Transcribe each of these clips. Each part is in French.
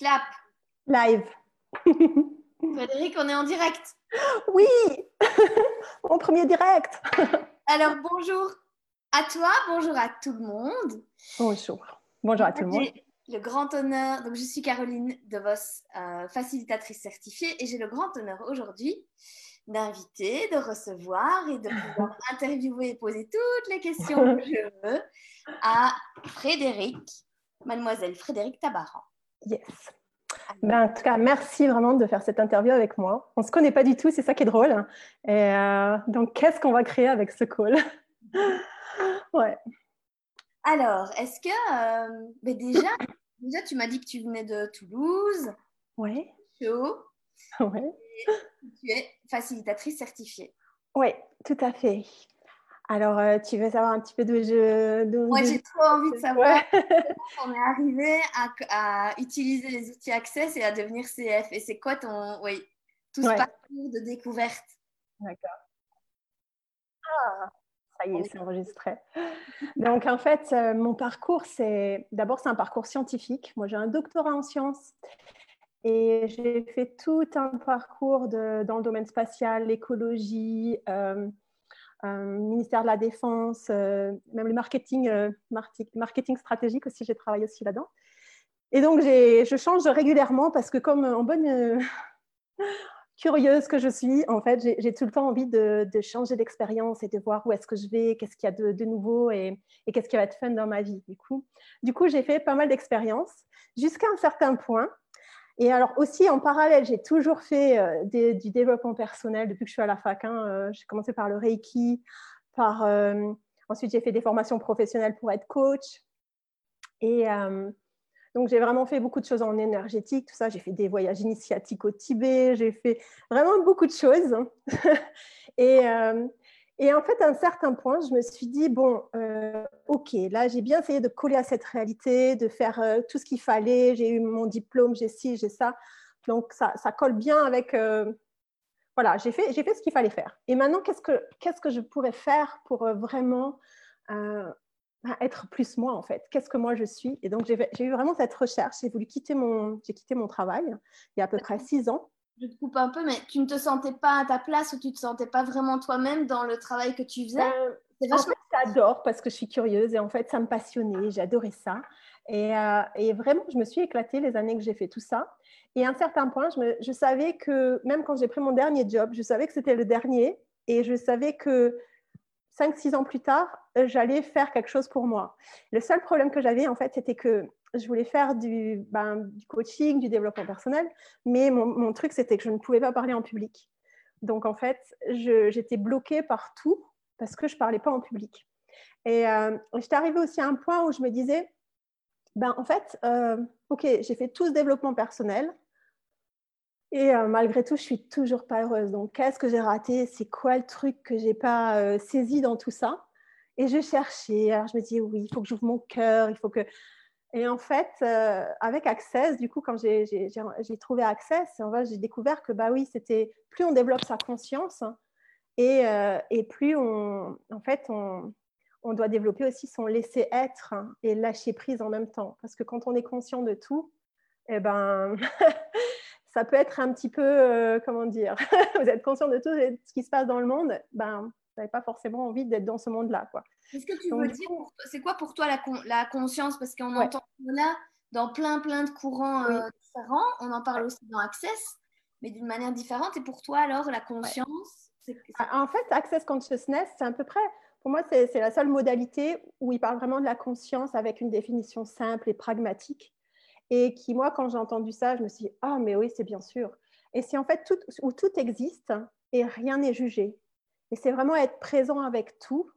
Clap. Live. Frédéric, on est en direct. Oui, mon premier direct. Alors bonjour à toi, bonjour à tout le monde. Bonjour. Bonjour à tout le monde. J'ai le grand honneur, donc je suis Caroline DeVos, euh, facilitatrice certifiée, et j'ai le grand honneur aujourd'hui d'inviter, de recevoir et de pouvoir interviewer et poser toutes les questions que je veux à Frédéric, mademoiselle Frédéric Tabaran. Yes. Ben, en tout cas, merci vraiment de faire cette interview avec moi. On ne se connaît pas du tout, c'est ça qui est drôle. Et euh, donc, qu'est-ce qu'on va créer avec ce call? Ouais. Alors, est-ce que euh, ben déjà, déjà, tu m'as dit que tu venais de Toulouse. Chaud. Ouais. Tu es facilitatrice certifiée. Oui, tout à fait. Alors, euh, tu veux savoir un petit peu d'où je. Moi, j'ai trop envie de savoir Ouais. comment on est arrivé à, à utiliser les outils Access et à devenir CF. Et c'est quoi ton, oui, tout ce Ouais. parcours de découverte? D'accord. Ah, ça y est, c'est enregistré. Donc, en fait, euh, mon parcours, c'est d'abord, c'est un parcours scientifique. Moi, j'ai un doctorat en sciences et j'ai fait tout un parcours de- dans le domaine spatial, l'écologie, euh, ministère de la Défense, euh, même le marketing, euh, marketing stratégique aussi, j'ai travaillé aussi là-dedans. Et donc, je change régulièrement parce que comme en bonne euh, curieuse que je suis, en fait, j'ai- tout le temps envie de, changer d'expérience et de voir où est-ce que je vais, qu'est-ce qu'il y a de, de nouveau et, et qu'est-ce qui va être fun dans ma vie. Du coup, du coup j'ai fait pas mal d'expériences jusqu'à un certain point. Et alors aussi, en parallèle, j'ai toujours fait euh, du développement personnel depuis que je suis à la fac. hein. Euh, j'ai commencé par le Reiki, par, euh, ensuite j'ai fait des formations professionnelles pour être coach. Et donc j'ai vraiment fait beaucoup de choses en énergétique, tout ça. J'ai fait des voyages initiatiques au Tibet, j'ai fait vraiment beaucoup de choses. et, et en fait, à un certain point, je me suis dit, bon, euh, ok, là, j'ai bien essayé de coller à cette réalité, de faire euh, tout ce qu'il fallait. J'ai eu mon diplôme, j'ai ci, j'ai ça. Donc, ça, ça colle bien avec... euh, voilà, j'ai fait, j'ai fait ce qu'il fallait faire. Et maintenant, qu'est-ce que, qu'est-ce que je pourrais faire pour vraiment ben, être plus moi, en fait? Qu'est-ce que moi, je suis? Et donc, j'ai eu vraiment cette recherche. J'ai voulu quitter mon, j'ai quitté mon travail il y a à peu près six ans. Je te coupe un peu, mais tu ne te sentais pas à ta place ou tu ne te sentais pas vraiment toi-même dans le travail que tu faisais? Euh, C'est En fait, j'adore parce que je suis curieuse et en fait, ça me passionnait. J'adorais ça. Et, euh, et vraiment, je me suis éclatée les années que j'ai fait tout ça. Et à un certain point, je, me- je savais que, même quand j'ai pris mon dernier job, je savais que c'était le dernier. Et je savais que 5-6 ans plus tard, j'allais faire quelque chose pour moi. Le seul problème que j'avais, en fait, c'était que je voulais faire du, ben, du coaching, du développement personnel. Mais mon, truc, c'était que je ne pouvais pas parler en public. Donc, en fait, j'étais bloquée par tout parce que je ne parlais pas en public. Et euh, j'étais arrivée aussi à un point où je me disais, ben, en fait, euh, ok, j'ai fait tout ce développement personnel et euh, malgré tout, je suis toujours pas heureuse. Donc, qu'est-ce que j'ai raté? C'est quoi le truc que j'ai pas saisi dans tout ça? Et je cherchais. Alors, je me dis, oui, il faut que j'ouvre mon cœur, il faut que. Et en fait, euh, avec Access, du coup, quand j'ai- trouvé Access, en fait, j'ai découvert que bah oui, c'était plus on développe sa conscience et, euh, et plus on, en fait, on, doit développer aussi son laisser être et lâcher prise en même temps. Parce que quand on est conscient de tout, eh ben, ça peut être un petit peu, euh, comment dire, vous êtes conscient de tout ce qui se passe dans le monde, ben, vous n'avez pas forcément envie d'être dans ce monde-là. Quoi. Qu'est-ce que tu Donc, veux dire C'est quoi pour toi la, con- la conscience? Parce qu'on Ouais. entend là dans plein plein de courants Oui. euh, différents. On en parle aussi dans Access, mais d'une manière différente. Et pour toi alors, la conscience c'est- En fait, Access Consciousness, c'est à peu près, pour moi, c'est c'est la seule modalité où il parle vraiment de la conscience avec une définition simple et pragmatique. Et qui, moi, quand j'ai entendu ça, je me suis dit, ah, mais oui, c'est bien sûr. Et c'est en fait tout, où tout existe et rien n'est jugé. Et c'est vraiment être présent avec tout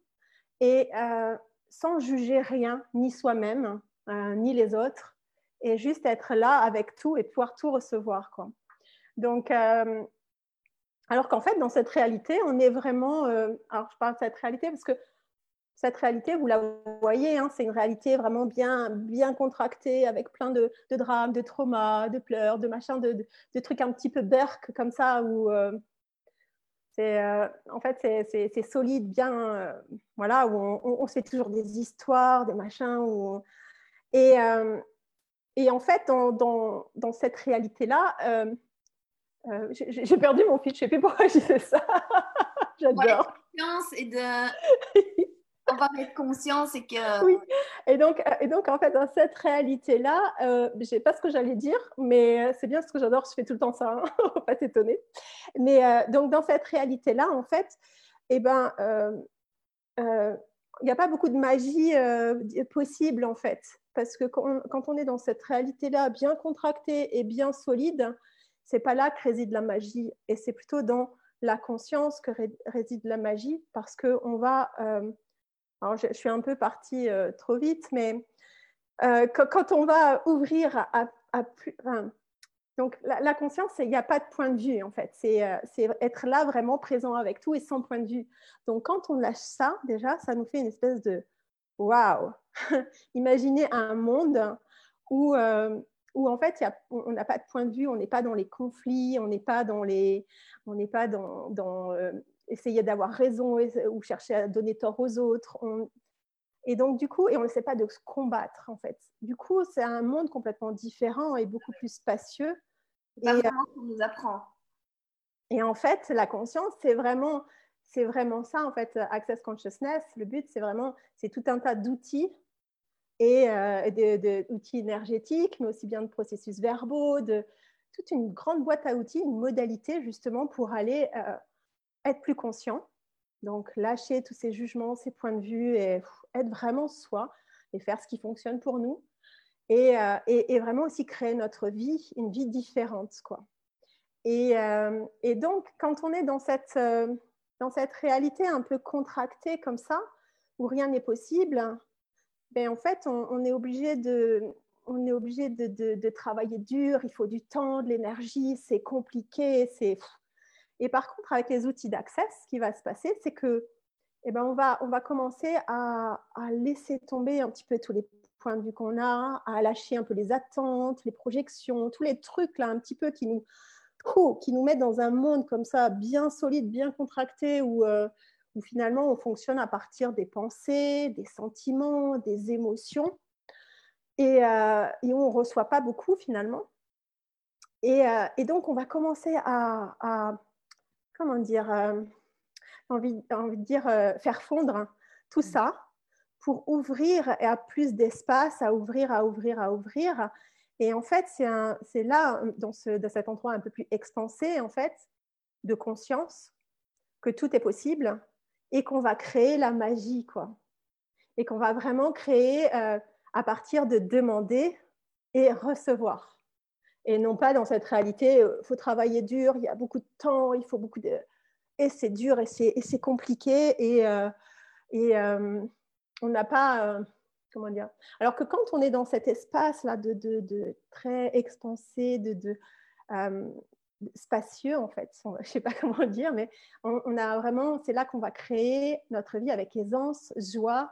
et euh, sans juger rien, ni soi-même, euh, ni les autres, et juste être là avec tout et pouvoir tout recevoir. Donc, euh, alors qu'en fait, dans cette réalité, on est vraiment. alors, je parle de cette réalité parce que cette réalité, vous la voyez, hein, c'est une réalité vraiment bien, bien contractée avec plein de, de drames, de traumas, de pleurs, de machins, de, trucs un petit peu berk comme ça où. C'est, euh, en fait, c'est- solide, bien, euh, voilà, où on, on- on se fait toujours des histoires, des machins, où on- et, euh, et en fait, dans, dans, dans cette réalité-là, j'ai perdu mon fil, je ne sais plus pourquoi je disais ça. J'adore. Ouais, et de. On va mettre conscience et que. Oui, et donc, et donc en fait, dans cette réalité-là, euh, sais pas ce que j'allais dire, mais c'est bien ce que j'adore, je fais tout le temps ça, hein, faut pas s'étonner. Mais donc, dans cette réalité-là, en fait, eh ben, il n'y a pas beaucoup de magie possible, en fait parce que quand on, est dans cette réalité-là bien contractée et bien solide, c'est pas là que réside la magie, et c'est plutôt dans la conscience que réside la magie, parce que on va. Euh, alors, je, suis un peu partie euh, trop vite, mais euh, quand, on va ouvrir à, plus. donc, la, conscience, il n'y a pas de point de vue, en fait. C'est être là vraiment présent avec tout et sans point de vue. Donc, quand on lâche ça, déjà, ça nous fait une espèce de waouh Imaginez un monde où, euh, où en fait, on n'a pas de point de vue, on n'est pas dans les conflits, on n'est pas dans les, on n'est pas dans, euh, essayer d'avoir raison ou chercher à donner tort aux autres. Et donc, du coup, et on ne sait pas de se combattre, en fait. Du coup, c'est un monde complètement différent et beaucoup plus spacieux. Et, euh, on nous apprend. Et en fait, la conscience, c'est vraiment c'est vraiment ça, en fait, Access Consciousness. Le but, c'est vraiment, c'est tout un tas d'outils et euh, d'outils énergétiques, mais aussi bien de processus verbaux, de toute une grande boîte à outils, une modalité justement pour aller euh, être plus conscient. Donc, lâcher tous ces jugements, ces points de vue et être vraiment soi et faire ce qui fonctionne pour nous. Et, euh, et, vraiment aussi créer notre vie, une vie différente. Quoi. Et, et donc, quand on est dans cette dans cette réalité un peu contractée comme ça, où rien n'est possible, ben en fait, on, est obligé de, on est obligé de, de, travailler dur, il faut du temps, de l'énergie, c'est compliqué. c'est Et par contre, avec les outils d'accès, ce qui va se passer, c'est que eh ben, on, va, on va commencer à, laisser tomber un petit peu tous les points de vue qu'on a, à lâcher un peu les attentes, les projections, tous les trucs là un petit peu qui nous, qui nous met dans un monde comme ça, bien solide, bien contracté, où, euh, où finalement on fonctionne à partir des pensées, des sentiments, des émotions, et, euh, et on ne reçoit pas beaucoup finalement. Et, euh, et, donc on va commencer à comment dire, envie, envie dire, faire fondre tout ça pour ouvrir à plus d'espace, à ouvrir, à ouvrir, à ouvrir, et en fait, c'est là, dans, ce, cet endroit un peu plus expansé, en fait, de conscience, que tout est possible et qu'on va créer la magie, quoi. Et qu'on va vraiment créer euh, à partir de demander et recevoir. Et non pas dans cette réalité, il euh, faut travailler dur, il y a beaucoup de temps, il faut beaucoup de... Et c'est dur et c'est compliqué et, euh, et on n'a pas comment dire Alors que quand on est dans cet espace-là de, de, très expansé, de, de euh, spacieux en fait, je ne sais pas comment dire, mais on, a vraiment, c'est là qu'on va créer notre vie avec aisance, joie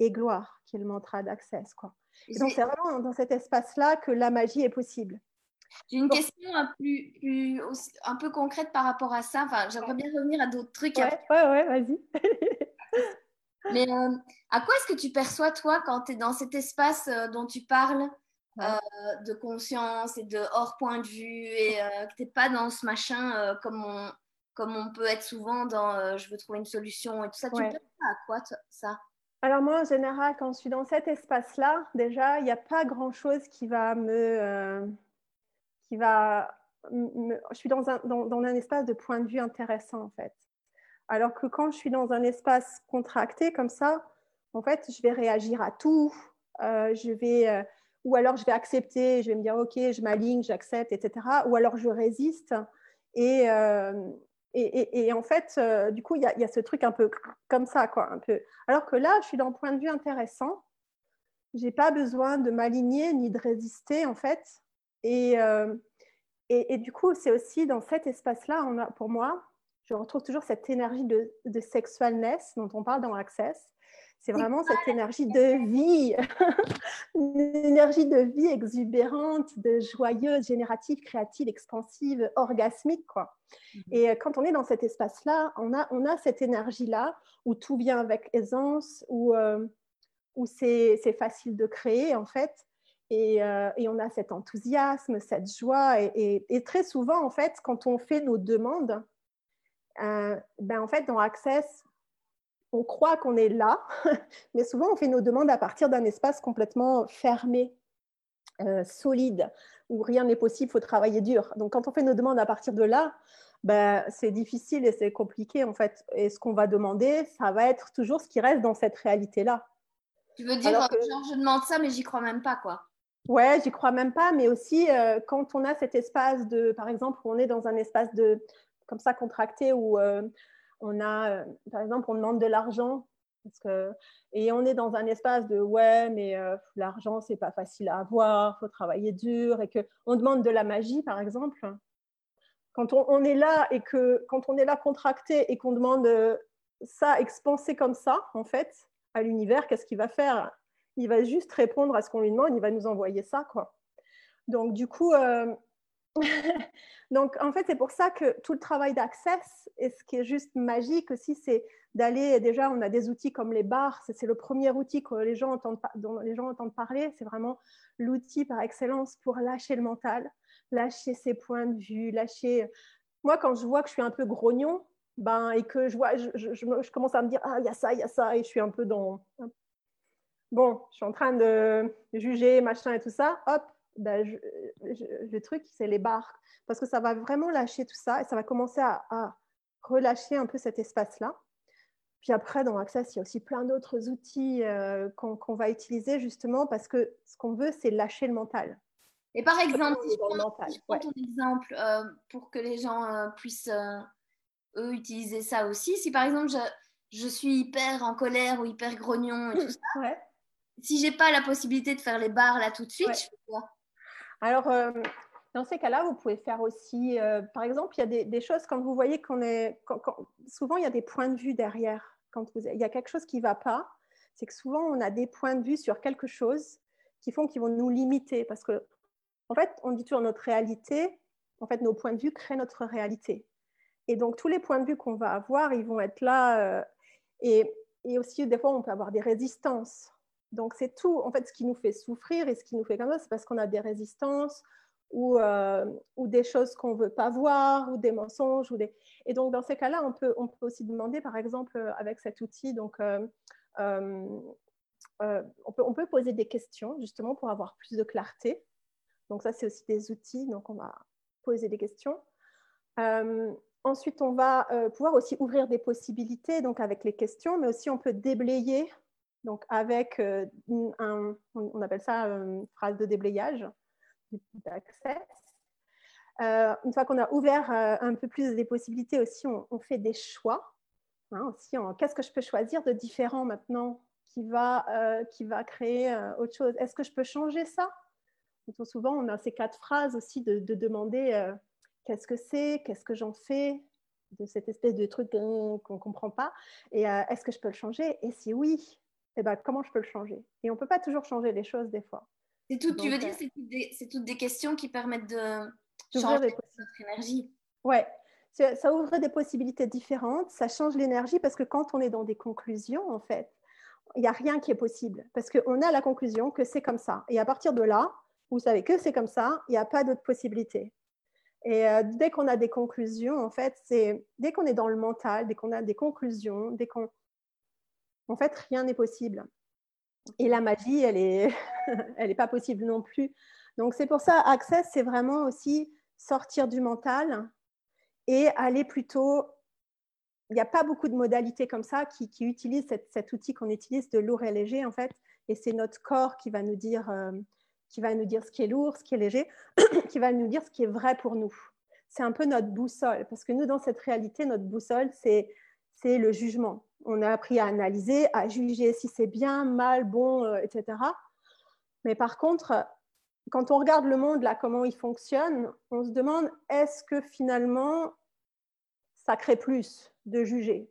et gloire, qui est le mantra d'Access. Quoi. donc c'est vraiment dans cet espace-là que la magie est possible. J'ai une question un, plus, un peu concrète par rapport à ça. Enfin, j'aimerais bien revenir à d'autres trucs. Ouais, ouais, ouais, vas-y. Mais euh, à quoi est-ce que tu perçois, toi, quand tu es dans cet espace euh, dont tu parles, euh, de conscience et de hors point de vue, et que tu n'es pas dans ce machin comme, on, comme on peut être souvent dans je veux trouver une solution et tout ça? Tu perçois à quoi ça? Alors moi, en général, quand je suis dans cet espace-là, déjà, il n'y a pas grand-chose qui va me... je suis dans un, dans, un espace de point de vue intéressant, en fait. Alors que quand je suis dans un espace contracté comme ça, en fait, je vais réagir à tout. Euh, je vais, euh, ou alors je vais accepter, je vais me dire, OK, je m'aligne, j'accepte, etc. Ou alors je résiste. Et, euh, et, en fait, du coup, il y, a ce truc un peu comme ça. Quoi, un peu. Alors que là, je suis dans un point de vue intéressant. Je n'ai pas besoin de m'aligner ni de résister, en fait. Et, et, du coup, c'est aussi dans cet espace-là, pour moi, je retrouve toujours cette énergie de, de sexualness dont on parle dans Access. C'est vraiment cette énergie de vie, une énergie de vie exubérante, de joyeuse, générative, créative, expansive, orgasmique. Quoi. Mhm. Et euh, quand on est dans cet espace-là, on a, on a cette énergie-là où tout vient avec aisance, où, euh, où c'est facile de créer en fait. Et, on a cet enthousiasme, cette joie. Et, très souvent, en fait, quand on fait nos demandes, ben, en fait, dans Access, on croit qu'on est là, mais souvent on fait nos demandes à partir d'un espace complètement fermé, euh, solide, où rien n'est possible, il faut travailler dur. Donc quand on fait nos demandes à partir de là, ben, c'est difficile et c'est compliqué en fait. Et ce qu'on va demander, ça va être toujours ce qui reste dans cette réalité-là. Tu veux dire, que... genre, je demande ça, mais j'y crois même pas, quoi. Ouais, j'y crois même pas, mais aussi euh, quand on a cet espace de, par exemple, où on est dans un espace de, comme ça, contracté, où euh, on a, euh, par exemple, on demande de l'argent et on est dans un espace de ouais, mais l'argent c'est pas facile à avoir, faut travailler dur et que on demande de la magie, par exemple. Quand on, est là et que quand on est là contracté et qu'on demande ça expansé comme ça, en fait, à l'univers, qu'est-ce qu'il va faire? Il va juste répondre à ce qu'on lui demande, il va nous envoyer ça, quoi. Donc du coup, Donc, en fait, c'est pour ça que tout le travail d'access, et ce qui est juste magique aussi, c'est d'aller, déjà, on a des outils comme les bars, c'est le premier outil que les gens entendent, dont les gens entendent parler, c'est vraiment l'outil par excellence pour lâcher le mental, lâcher ses points de vue, lâcher... Moi, quand je vois que je suis un peu grognon, ben, et que je, vois, je, je commence à me dire, ah, il y a ça, il y a ça, et je suis un peu dans... Bon, je suis en train de juger, machin et tout ça, hop, ben, le truc, c'est les barres. Parce que ça va vraiment lâcher tout ça et ça va commencer à, relâcher un peu cet espace-là. Puis après, dans Access, il y a aussi plein d'autres outils euh, qu'on va utiliser justement parce que ce qu'on veut, c'est lâcher le mental. Et par exemple, si je prends, ton exemple euh, pour que les gens euh, puissent, eux, utiliser ça aussi. Si par exemple, je, je, suis hyper en colère ou hyper grognon et tout ça, ouais. Si j'ai pas la possibilité de faire les barres là tout de suite, je fais quoi? Alors, euh, dans ces cas-là, vous pouvez faire aussi, euh, par exemple, il y a des, choses quand vous voyez qu'on est, souvent il y a des points de vue derrière. Quand il y a quelque chose qui ne va pas, c'est que souvent on a des points de vue sur quelque chose qui font qu'ils vont nous limiter, parce que en fait, on dit toujours notre réalité. En fait, nos points de vue créent notre réalité. Et donc tous les points de vue qu'on va avoir, ils vont être là. Euh, et, et aussi, des fois, on peut avoir des résistances donc, c'est tout, en fait, ce qui nous fait souffrir et ce qui nous fait comme ça, c'est parce qu'on a des résistances ou, euh, ou des choses qu'on ne veut pas voir ou des mensonges. Ou des... Et donc, dans ces cas-là, on peut, on peut aussi demander, par exemple, euh, avec cet outil, donc, euh, on, peut, on peut poser des questions justement pour avoir plus de clarté. Donc, ça, c'est aussi des outils. Donc, on va poser des questions. ensuite, on va pouvoir aussi ouvrir des possibilités, donc avec les questions, mais aussi on peut déblayer donc avec euh, un, on appelle ça une phrase de déblayage d'accès. Euh, une fois qu'on a ouvert euh, un peu plus des possibilités aussi, on, fait des choix. Hein, aussi, qu'est-ce que je peux choisir de différent maintenant qui va, qui va créer autre chose? Est-ce que je peux changer ça? Souvent, on a ces quatre phrases aussi de, de demander qu'est-ce que c'est, qu'est-ce que j'en fais, de cette espèce de truc qu'on ne comprend pas. Et est-ce que je peux le changer? Et si oui, eh ben, comment je peux le changer? Et on ne peut pas toujours changer les choses des fois. C'est tout, tu veux dire, euh, c'est toutes, des questions qui permettent de changer notre énergie. Ouais, ça ouvre des possibilités différentes, ça change l'énergie parce que quand on est dans des conclusions, en fait, il n'y a rien qui est possible parce qu'on a la conclusion que c'est comme ça. Et à partir de là, vous savez que c'est comme ça, il n'y a pas d'autre possibilité. Et euh, dès qu'on a des conclusions, en fait, c'est dès qu'on est dans le mental, dès qu'on a des conclusions, dès qu'on en fait, rien n'est possible. Et la magie, elle n'est elle est pas possible non plus. Donc, c'est pour ça, Access, c'est vraiment aussi sortir du mental et aller plutôt. Il n'y a pas beaucoup de modalités comme ça qui, utilisent cet outil qu'on utilise de lourd et léger, en fait. Et c'est notre corps qui va nous dire, euh, qui va nous dire ce qui est lourd, ce qui est léger, qui va nous dire ce qui est vrai pour nous. C'est un peu notre boussole, parce que nous, dans cette réalité, notre boussole, c'est le jugement on a appris à analyser, à juger si c'est bien, mal, bon, euh, etc. Mais par contre, quand on regarde le monde, là, comment il fonctionne, on se demande, est-ce que finalement, ça crée plus de juger?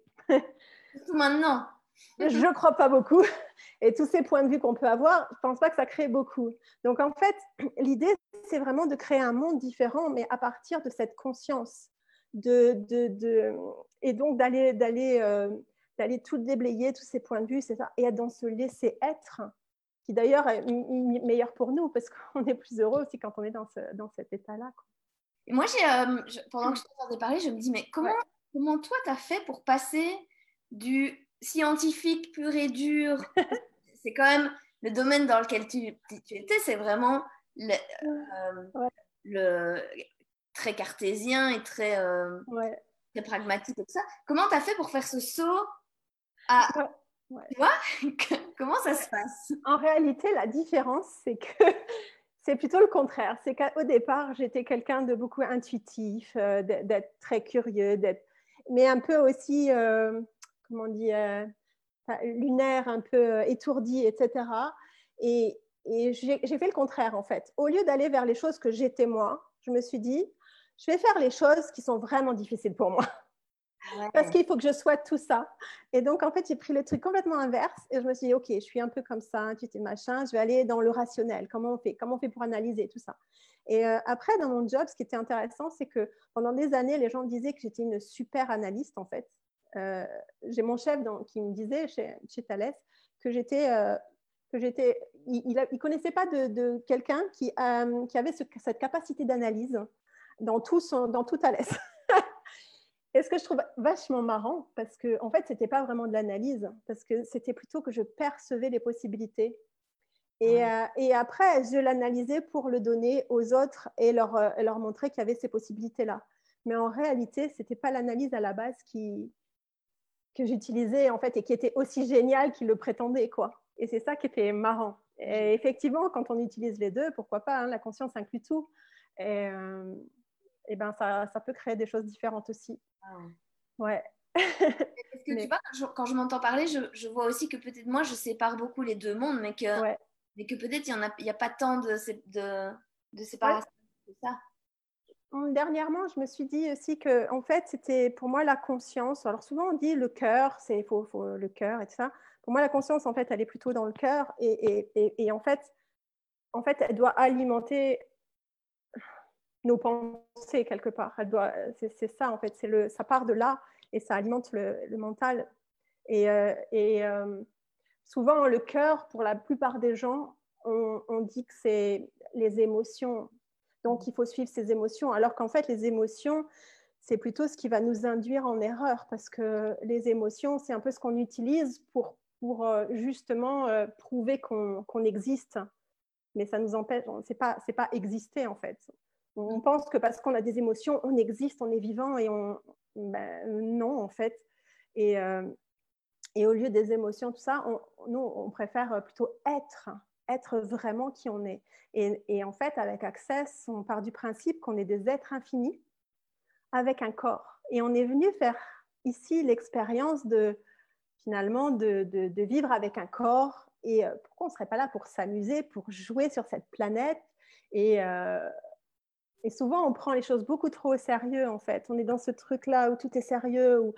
Maintenant. je ne crois pas beaucoup. Et tous ces points de vue qu'on peut avoir, je ne pense pas que ça crée beaucoup. Donc en fait, l'idée, c'est vraiment de créer un monde différent, mais à partir de cette conscience. De, de, et donc d'aller, d'aller euh, d'aller tout déblayer, tous ces points de vue, c'est ça, et dans ce laisser être qui d'ailleurs est meilleur pour nous parce qu'on est plus heureux aussi quand on est dans, ce, dans cet état-là. Moi, euh, pendant que je t'entendais parler, je me dis, mais comment, comment toi, tu as fait pour passer du scientifique pur et dur? C'est quand même le domaine dans lequel tu, tu étais, c'est vraiment le, le, très cartésien et très, très pragmatique et tout ça. Comment tu as fait pour faire ce saut tu vois? Comment ça se passe? En réalité, la différence, c'est que c'est plutôt le contraire. C'est qu'au départ, j'étais quelqu'un de beaucoup intuitif, euh, d'être très curieux, d'être, mais un peu aussi, euh, comment on dit, euh, lunaire, un peu étourdi, etc. Et, et j'ai fait le contraire, en fait. Au lieu d'aller vers les choses que j'étais moi, je me suis dit, je vais faire les choses qui sont vraiment difficiles pour moi. Parce qu'il faut que je sois tout ça. Et donc, en fait, j'ai pris le truc complètement inverse et je me suis dit, OK, je suis un peu comme ça, machin, je vais aller dans le rationnel. Comment on fait? Comment on fait pour analyser tout ça? Et euh, après, dans mon job, ce qui était intéressant, c'est que pendant des années, les gens disaient que j'étais une super analyste, en fait. Euh, j'ai mon chef qui me disait chez, Thales que j'étais. Euh, que j'étais, il ne connaissait pas de, quelqu'un qui, avait cette capacité d'analyse dans tout, son, dans tout Thales. Et ce que je trouve vachement marrant, parce que en fait, c'était pas vraiment de l'analyse, parce que c'était plutôt que je percevais les possibilités. Et, euh, et après, je l'analysais pour le donner aux autres et leur, euh, leur montrer qu'il y avait ces possibilités-là. Mais en réalité, c'était pas l'analyse à la base qui, que j'utilisais en fait et qui était aussi géniale qu'il le prétendait, quoi. Et c'est ça qui était marrant. Et effectivement, quand on utilise les deux, pourquoi pas hein, La conscience inclut tout. Et, euh, et ben ça, ça, peut créer des choses différentes aussi. Ouais. Parce que tu vois, quand je, m'entends parler, je, je, vois aussi que peut-être moi, je sépare beaucoup les deux mondes, mais que, mais que peut-être il n'y a, y a pas tant de, de, de séparation. ça. Hum, dernièrement, je me suis dit aussi que, en fait, c'était pour moi la conscience. Alors souvent on dit le cœur, c'est faut, faut, le cœur et tout ça. Pour moi, la conscience, en fait, elle est plutôt dans le cœur et, et, et, en fait, en fait, elle doit alimenter nos pensées quelque part. c'est, ça en fait, c'est le, ça part de là et ça alimente le, mental. Et, euh, et euh, souvent le cœur, pour la plupart des gens, on, dit que c'est les émotions. Donc il faut suivre ces émotions, alors qu'en fait les émotions, c'est plutôt ce qui va nous induire en erreur parce que les émotions, c'est un peu ce qu'on utilise pour, pour euh, justement prouver qu'on, existe. Mais ça nous empêche, c'est pas, c'est pas exister en fait. On pense que parce qu'on a des émotions, on existe, on est vivant et on. Ben, non, en fait. Et, euh, et, au lieu des émotions, tout ça, on, nous, on préfère plutôt être, être vraiment qui on est. Et, en fait, avec Access, on part du principe qu'on est des êtres infinis avec un corps. Et on est venu faire ici l'expérience de finalement de, vivre avec un corps. Et euh, pourquoi on ne serait pas là pour s'amuser, pour jouer sur cette planète euh, et souvent, on prend les choses beaucoup trop au sérieux, en fait. On est dans ce truc-là où tout est sérieux.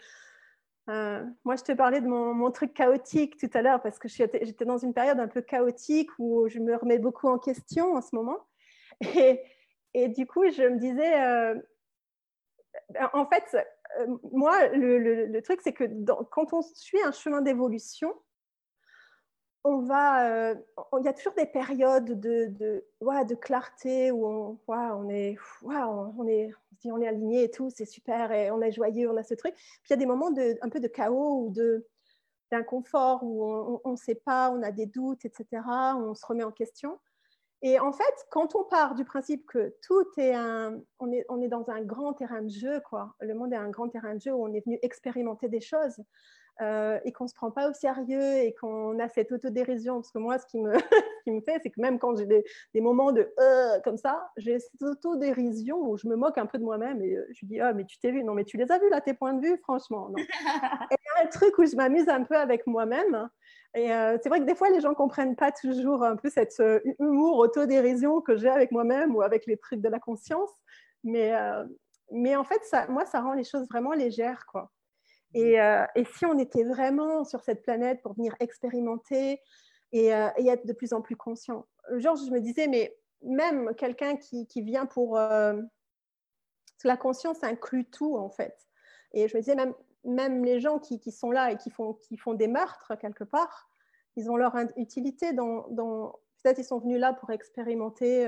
Euh, moi, je te parlais de mon, truc chaotique tout à l'heure parce que j'étais dans une période un peu chaotique où je me remets beaucoup en question en ce moment. Et, du coup, je me disais, euh, en fait, euh, moi, le, truc, c'est que quand on suit un chemin d'évolution, on va, euh, il y a toujours des périodes de, de, de clarté où on, est, on, est, on, est aligné et tout, c'est super, on est joyeux, on a ce truc. Puis il y a des moments de, un peu de chaos ou d'inconfort où on ne sait pas, on a des doutes, etc. On se remet en question. Et en fait, quand on part du principe que tout est un, on est, on est dans un grand terrain de jeu, quoi. Le monde est un grand terrain de jeu où on est venu expérimenter des choses. Euh, et qu'on ne se prend pas au sérieux et qu'on a cette autodérision. Parce que moi, ce qui me, qui me fait, c'est que même quand j'ai des, des, moments de euh, comme ça, j'ai cette autodérision où je me moque un peu de moi-même et euh, je dis Ah, mais tu t'es vu Non, mais tu les as vus là, tes points de vue, franchement. Non. et il y a un truc où je m'amuse un peu avec moi-même. Et c'est vrai que des fois, les gens ne comprennent pas toujours un peu cette humour, autodérision que j'ai avec moi-même ou avec les trucs de la conscience. Mais, mais en fait, ça, moi, ça rend les choses vraiment légères, quoi. Euh, et, si on était vraiment sur cette planète pour venir expérimenter et, euh, être de plus en plus conscient Georges, je me disais, mais même quelqu'un qui, vient pour... Euh, la conscience inclut tout, en fait. Et je me disais, même, même les gens qui, sont là et qui font, qui font des meurtres, quelque part, ils ont leur utilité. Dans, Peut-être ils sont venus là pour expérimenter,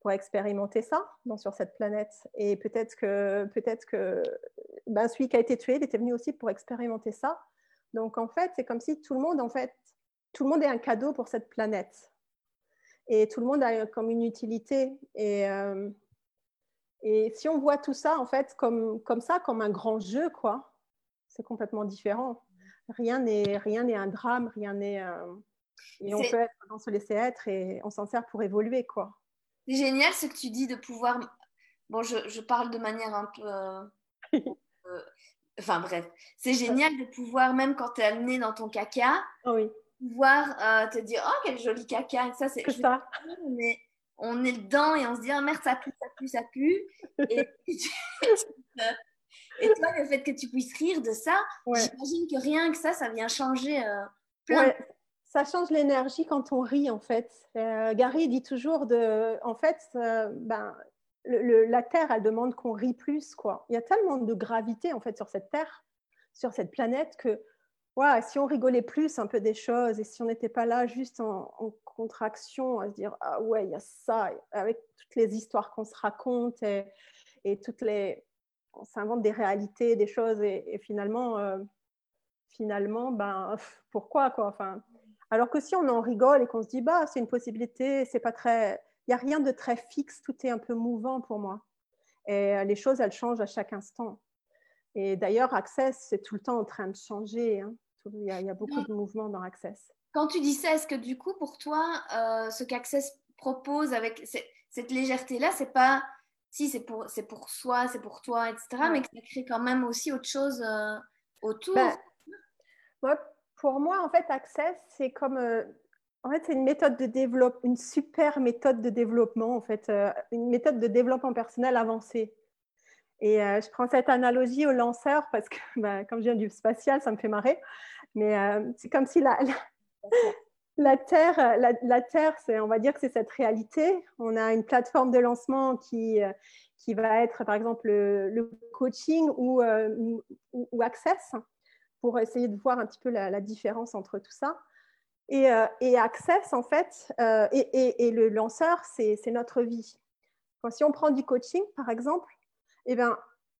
pour expérimenter ça sur cette planète. Et peut-être que, peut-être que ben, celui qui a été tué, il était venu aussi pour expérimenter ça. Donc en fait, c'est comme si tout le monde, en fait, tout le monde est un cadeau pour cette planète. Et tout le monde a comme une utilité. Et, euh, et si on voit tout ça, en fait, comme, comme ça, comme un grand jeu, quoi, c'est complètement différent. Rien n'est, rien n'est un drame, rien n'est... Euh, et on peut être, on se laisser être et on s'en sert pour évoluer, quoi. C'est génial ce que tu dis de pouvoir... Bon, je, je parle de manière un peu... Euh, enfin bref, c'est génial de pouvoir, même quand tu es amené dans ton caca, oh oui. pouvoir te dire, oh, quel joli caca. Et ça, c'est ça. Mais on est dedans et on se dit, oh, merde, ça pue, ça pue, ça pue. et, et, toi, le fait que tu puisses rire de ça, j'imagine que rien que ça, ça vient changer euh, plein. Ça change l'énergie quand on rit, en fait. Euh, Gary dit toujours, de, en fait, euh, ben, la Terre, elle demande qu'on rit plus. Quoi. Il y a tellement de gravité, en fait, sur cette Terre, sur cette planète, que ouais, si on rigolait plus un peu des choses et si on n'était pas là juste en, contraction à se dire ah ouais il y a ça avec toutes les histoires qu'on se raconte et, et, toutes les on s'invente des réalités des choses et, finalement euh, finalement ben pourquoi quoi enfin alors que si on en rigole et qu'on se dit bah c'est une possibilité c'est pas très il y a rien de très fixe tout est un peu mouvant pour moi et les choses elles changent à chaque instant et d'ailleurs Access c'est tout le temps en train de changer hein. Il y, a, beaucoup de mouvements dans Access. Quand tu dis ça, est-ce que du coup, pour toi, euh, ce qu'Access propose avec cette légèreté-là, c'est pas si c'est pour, c'est pour soi, c'est pour toi, etc., mais que ça crée quand même aussi autre chose euh, autour? Ben, Pour moi, en fait, Access, c'est comme. Euh, en fait, c'est une méthode de développement, une super méthode de développement, en fait, une méthode de développement personnel avancée. Et je prends cette analogie au lanceur parce que, ben, comme je viens du spatial, ça me fait marrer. Mais euh, c'est comme si la, la, Terre, la, Terre on va dire que c'est cette réalité. On a une plateforme de lancement qui, euh, qui va être, par exemple, le, coaching ou, euh, ou, Access, pour essayer de voir un petit peu la, différence entre tout ça. Et, et Access, en fait, et, et, le lanceur, c'est notre vie. Si on prend du coaching, par exemple, eh bien,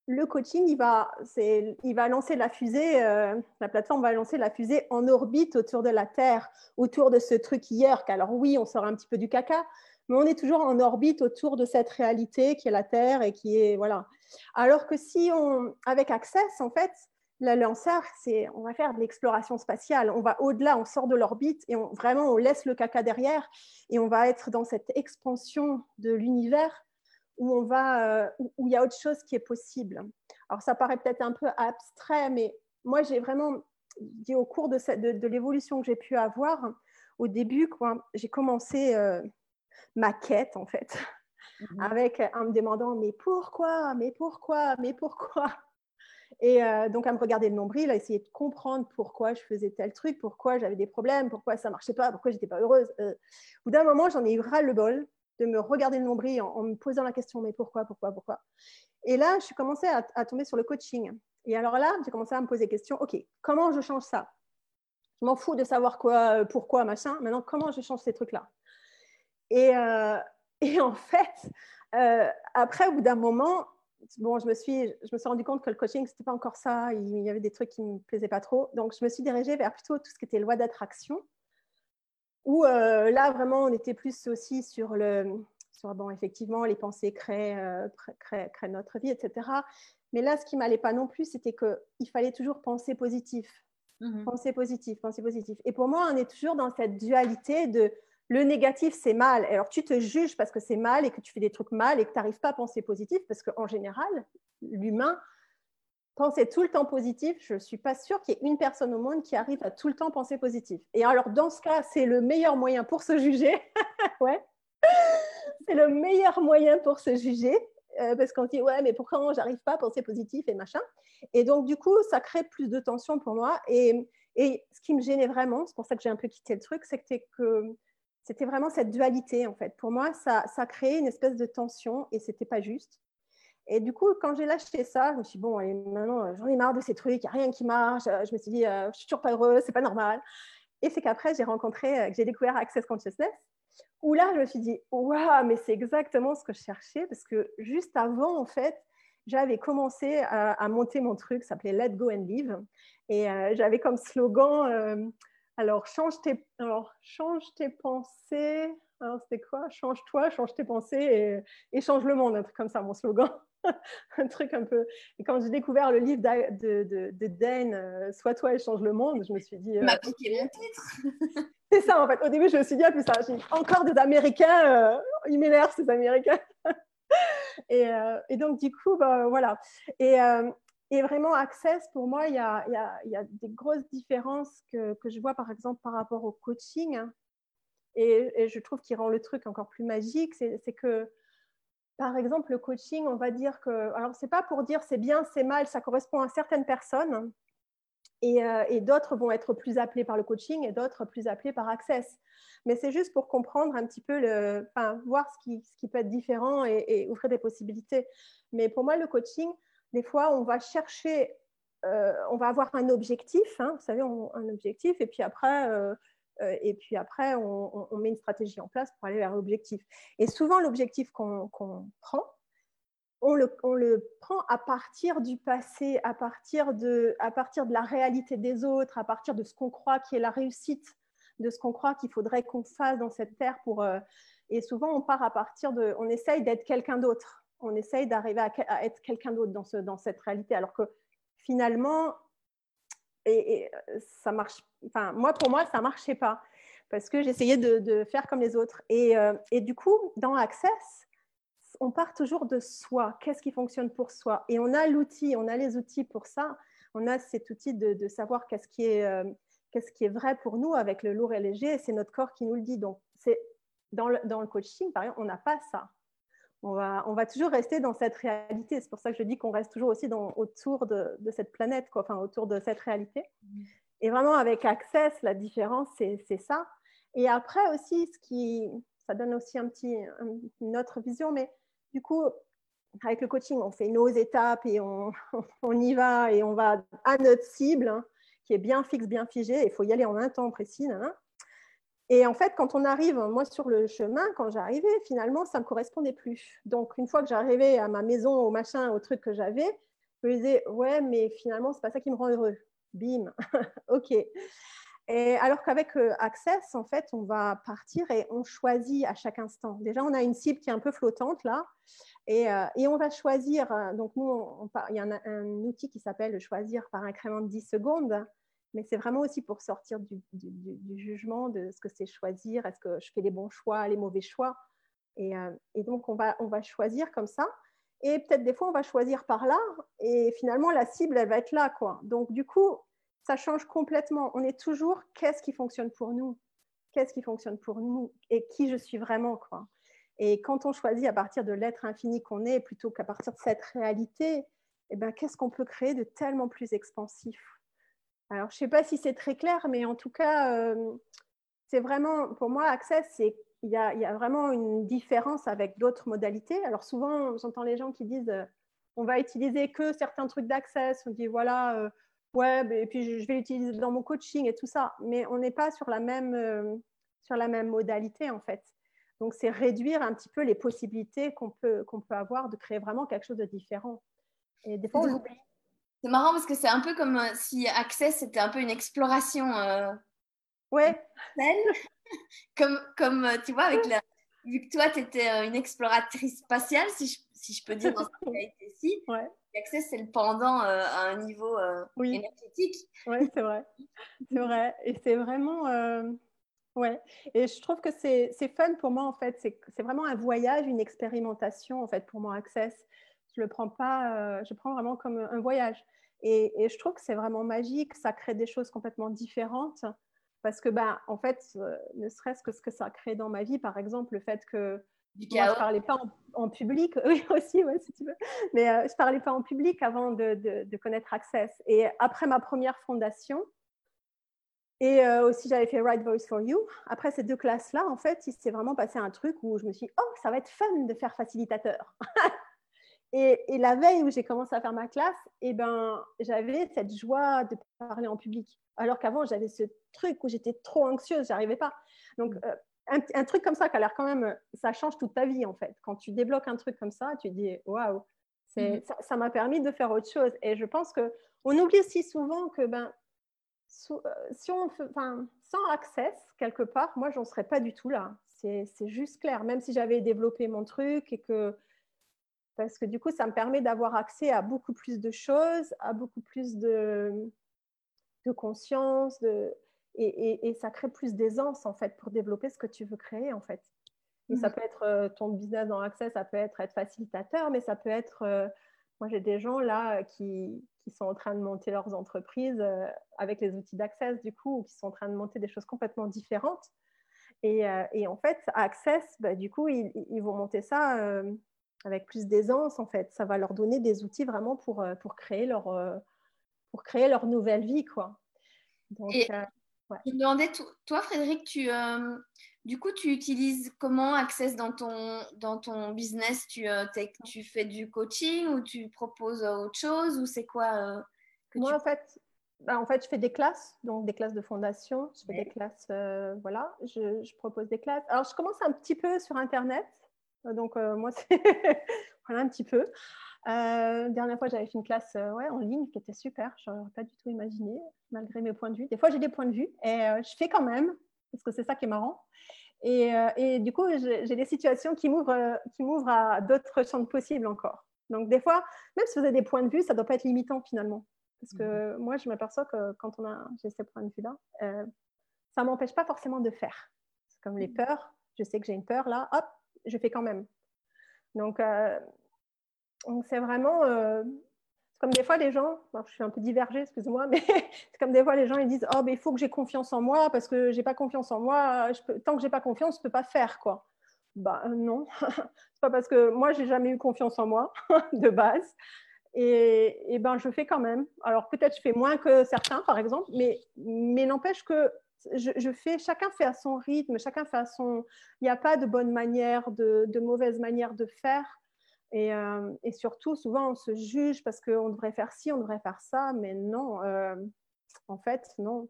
le coaching, il va, il va lancer la fusée, euh, la plateforme va lancer la fusée en orbite autour de la Terre, autour de ce truc hier. Alors oui, on sort un petit peu du caca, mais on est toujours en orbite autour de cette réalité qui est la Terre et qui est voilà. Alors que si on, avec Access, en fait, le lanceur, c'est, on va faire de l'exploration spatiale. On va au-delà, on sort de l'orbite et on, vraiment on laisse le caca derrière et on va être dans cette expansion de l'univers où on va, euh, où il y a autre chose qui est possible. Alors ça paraît peut-être un peu abstrait, mais moi j'ai vraiment dit au cours de, de, l'évolution que j'ai pu avoir, au début, j'ai commencé euh, ma quête en fait, mhm. avec en me demandant mais pourquoi, mais pourquoi, mais pourquoi? Et euh, donc à me regarder le nombril, à essayer de comprendre pourquoi je faisais tel truc, pourquoi j'avais des problèmes, pourquoi ça marchait pas, pourquoi j'étais pas heureuse. au bout d'un moment, j'en ai eu ras le bol de me regarder le nombril en, me posant la question mais pourquoi, pourquoi, pourquoi? Et là, je suis commencé à, tomber sur le coaching. Et alors là, j'ai commencé à me poser la question ok, comment je change ça? Je m'en fous de savoir quoi, euh, pourquoi, machin. Maintenant, comment je change ces trucs-là? Et, euh, en fait, euh, après, au bout d'un moment, bon, je me suis, je me suis rendu compte que le coaching, c'était pas encore ça. Il y avait des trucs qui me plaisaient pas trop. Donc, je me suis dirigée vers plutôt tout ce qui était loi d'attraction où euh, là, vraiment, on était plus aussi sur le. Sur, bon, effectivement, les pensées créent, euh, créent, créent, notre vie, etc. Mais là, ce qui m'allait pas non plus, c'était qu'il fallait toujours penser positif. Mhm. Penser positif, penser positif. Et pour moi, on est toujours dans cette dualité de le négatif, c'est mal. Alors, tu te juges parce que c'est mal et que tu fais des trucs mal et que tu n'arrives pas à penser positif parce qu'en général, l'humain, penser tout le temps positif, je ne suis pas sûre qu'il y ait une personne au monde qui arrive à tout le temps penser positif. Et alors, dans ce cas, c'est le meilleur moyen pour se juger. ouais. C'est le meilleur moyen pour se juger. Euh, parce qu'on dit, ouais, mais pourquoi j'arrive pas à penser positif et machin. Et donc, du coup, ça crée plus de tension pour moi. Et, et ce qui me gênait vraiment, c'est pour ça que j'ai un peu quitté le truc, c'est que c'était vraiment cette dualité, en fait. Pour moi, ça, ça créait une espèce de tension et c'était pas juste. Et du coup, quand j'ai lâché ça, je me suis dit, bon, allez, maintenant, euh, j'en ai marre de ces trucs, il n'y a rien qui marche. Euh, je me suis dit, euh, je suis toujours pas heureuse, c'est pas normal. Et c'est qu'après, j'ai rencontré, j'ai découvert Access Consciousness, où là, je me suis dit, waouh, mais c'est exactement ce que je cherchais, parce que juste avant, en fait, j'avais commencé à, monter mon truc, ça s'appelait Let Go and Live. Et j'avais comme slogan, alors change tes, alors, change tes pensées, alors c'était quoi? Change-toi, change tes pensées et, change le monde, un truc comme ça, mon slogan. un truc un peu. Et quand j'ai découvert le livre de, de, de, Dane, Sois toi et change le monde, je me suis dit. m'a piqué mon titre C'est ça, en fait. Au début, je me suis dit, ah, plus ça, encore des Américains, ils m'énervent, ces Américains. Euh, et, donc, du coup, bah, voilà. Euh, et, vraiment, Access, pour moi, il y a, des grosses différences que, je vois, par exemple, par rapport au coaching. Et, je trouve qu'il rend le truc encore plus magique. C'est que, par exemple, le coaching, on va dire que. Alors, c'est pas pour dire c'est bien, c'est mal, ça correspond à certaines personnes. Euh, et, d'autres vont être plus appelés par le coaching et d'autres plus appelés par Access. Mais c'est juste pour comprendre un petit peu, le, voir ce qui, ce qui, peut être différent et, ouvrir des possibilités. Mais pour moi, le coaching, des fois, on va chercher, euh, on va avoir un objectif, hein, vous savez, un objectif, et puis après, euh, et puis après on, met une stratégie en place pour aller vers l'objectif. Et souvent, l'objectif qu'on prend, on le, prend à partir du passé, à partir de, à partir de la réalité des autres, à partir de ce qu'on croit qui est la réussite, de ce qu'on croit qu'il faudrait qu'on fasse dans cette terre. Euh, et souvent, on part à partir de. On essaye d'être quelqu'un d'autre. On essaye d'arriver à, être quelqu'un d'autre dans, ce, dans cette réalité. Alors que finalement, et, ça marche. Enfin, moi, pour moi, ça marchait pas parce que j'essayais de, faire comme les autres. Et, euh, et du coup, dans Access, on part toujours de soi. Qu'est-ce qui fonctionne pour soi? Et on a l'outil, on a les outils pour ça. On a cet outil de, savoir qu'est-ce qui, est, euh, qu'est-ce qui est vrai pour nous avec le lourd et léger. C'est notre corps qui nous le dit. Donc, c'est dans le, dans le coaching, par exemple, on n'a pas ça. On va, on va, toujours rester dans cette réalité. C'est pour ça que je dis qu'on reste toujours aussi dans, autour de, cette planète, enfin autour de cette réalité. Et vraiment, avec Access, la différence, c'est, ça. Et après aussi, ce qui, ça donne aussi un petit, une autre vision, mais du coup, avec le coaching, on fait nos étapes et on, y va et on va à notre cible hein, qui est bien fixe, bien figée. Il faut y aller en un temps précis. Et en fait, quand on arrive, moi sur le chemin, quand j'arrivais, finalement, ça ne me correspondait plus. Donc, une fois que j'arrivais à ma maison, au machin, au truc que j'avais, je me disais, ouais, mais finalement, ce n'est pas ça qui me rend heureux. Bim, ok. Et alors qu'avec euh, Access, en fait, on va partir et on choisit à chaque instant. Déjà, on a une cible qui est un peu flottante là, et, euh, on va choisir. Euh, donc, nous, il y a un, outil qui s'appelle choisir par incrément de 10 secondes, mais c'est vraiment aussi pour sortir du, jugement de ce que c'est choisir, est-ce que je fais les bons choix, les mauvais choix. Et, et donc, on va, on va choisir comme ça. Et peut-être des fois, on va choisir par là, et finalement, la cible, elle va être là. Quoi. Donc, du coup, ça change complètement. On est toujours qu'est-ce qui fonctionne pour nous? Qu'est-ce qui fonctionne pour nous? Et qui je suis vraiment quoi? Et quand on choisit à partir de l'être infini qu'on est plutôt qu'à partir de cette réalité, eh ben, qu'est-ce qu'on peut créer de tellement plus expansif? Alors, je ne sais pas si c'est très clair, mais en tout cas, euh, c'est vraiment, pour moi, Access, c'est il y, a, il y, a, vraiment une différence avec d'autres modalités. Alors souvent, j'entends les gens qui disent euh, on va utiliser que certains trucs d'access. On dit voilà, euh, ouais, et puis je vais l'utiliser dans mon coaching et tout ça. Mais on n'est pas sur la même, euh, sur la même modalité en fait. Donc c'est réduire un petit peu les possibilités qu'on peut, qu'on peut avoir de créer vraiment quelque chose de différent. Et des fois on l'oublie. C'est marrant parce que c'est un peu comme euh, si Access c'était un peu une exploration. Euh, ouais. comme, comme tu vois, avec la, vu que toi tu étais une exploratrice spatiale, si je, si je peux dire dans cette réalité-ci. Ouais. L'accès, c'est le pendant euh, à un niveau euh, énergétique. Oui, c'est vrai. C'est vrai. Et c'est vraiment. Euh, ouais. Et je trouve que c'est fun pour moi, en fait. C'est vraiment un voyage, une expérimentation, en fait, pour moi, Access. Je le prends pas. je prends vraiment comme un voyage. Et, et je trouve que c'est vraiment magique. Ça crée des choses complètement différentes. Parce que, ben, en fait, ne serait-ce que ce que ça a créé dans ma vie, par exemple, le fait que je ne parlais pas en, public, oui aussi, ouais, si tu veux. Mais euh, je ne parlais pas en public avant de, de, connaître Access. Et après ma première fondation, et euh, aussi j'avais fait Right Voice for You, après ces deux classes-là, en fait, il s'est vraiment passé un truc où je me suis dit, oh, ça va être fun de faire facilitateur. Et, la veille où j'ai commencé à faire ma classe, eh ben, j'avais cette joie de parler en public. Alors qu'avant, j'avais ce truc où j'étais trop anxieuse, j'arrivais pas. Donc, euh, un, truc comme ça qui a l'air quand même, ça change toute ta vie en fait. Quand tu débloques un truc comme ça, tu dis waouh, mmh. ça m'a permis de faire autre chose. Et je pense que on oublie si souvent que ben, euh, si on enfin, sans access quelque part, moi j'en serais pas du tout là. C'est juste clair. Même si j'avais développé mon truc et que parce que du coup, ça me permet d'avoir accès à beaucoup plus de choses, à beaucoup plus de, de conscience, de, et, ça crée plus d'aisance en fait pour développer ce que tu veux créer en fait. Et ça mmh. peut être euh, ton business dans l'accès, ça peut être être facilitateur, mais ça peut être, euh, moi j'ai des gens là qui, qui, sont en train de monter leurs entreprises euh, avec les outils d'accès du coup, ou qui sont en train de monter des choses complètement différentes. Et, et en fait, Access, bah, du coup, ils, ils, vont monter ça avec plus d'aisance en fait. Ça va leur donner des outils vraiment pour, pour, créer, leur, pour créer leur nouvelle vie quoi. Donc, je me demandais, toi, Frédéric, tu, euh, du coup, tu utilises comment Access dans ton, dans ton business? Tu, euh, tu fais du coaching ou tu proposes autre chose? Ou c'est quoi euh, Moi, en, fait, bah, en fait, je fais des classes, donc des classes de fondation. Je fais des classes, voilà, je, je, propose des classes. Alors, je commence un petit peu sur Internet. Donc, moi, c'est voilà un petit peu. Euh, dernière fois, j'avais fait une classe euh, ouais, en ligne qui était super. Je n'aurais pas du tout imaginé, malgré mes points de vue. Des fois, j'ai des points de vue et euh, je fais quand même, parce que c'est ça qui est marrant. Et, euh, et du coup, j'ai des situations qui m'ouvrent à d'autres champs possibles encore. Donc, des fois, même si vous avez des points de vue, ça ne doit pas être limitant finalement. Parce que mmh moi, je m'aperçois que quand on a j'ai ces points de vue-là, ça ne m'empêche pas forcément de faire. C'est comme les mmh. peurs. Je sais que j'ai une peur là, hop, je fais quand même. Donc, donc, c'est vraiment. Euh, comme des fois, les gens. je suis un peu divergée, excuse-moi, mais c'est comme des fois, les gens ils disent Oh, mais il faut que j'ai confiance en moi parce que j'ai pas confiance en moi. Je peux, tant que j'ai pas confiance, je peux pas faire, quoi. Bah, non. c'est pas parce que moi, j'ai jamais eu confiance en moi, de base. Et, et, ben, je fais quand même. Alors, peut-être je fais moins que certains, par exemple, mais, mais n'empêche que je, je, fais, chacun fait à son rythme, chacun fait à son. Il n'y a pas de bonne manière, de, de mauvaise manière de faire. Euh, et, surtout, souvent, on se juge parce qu'on devrait faire ci, on devrait faire ça, mais non, euh, en fait, non.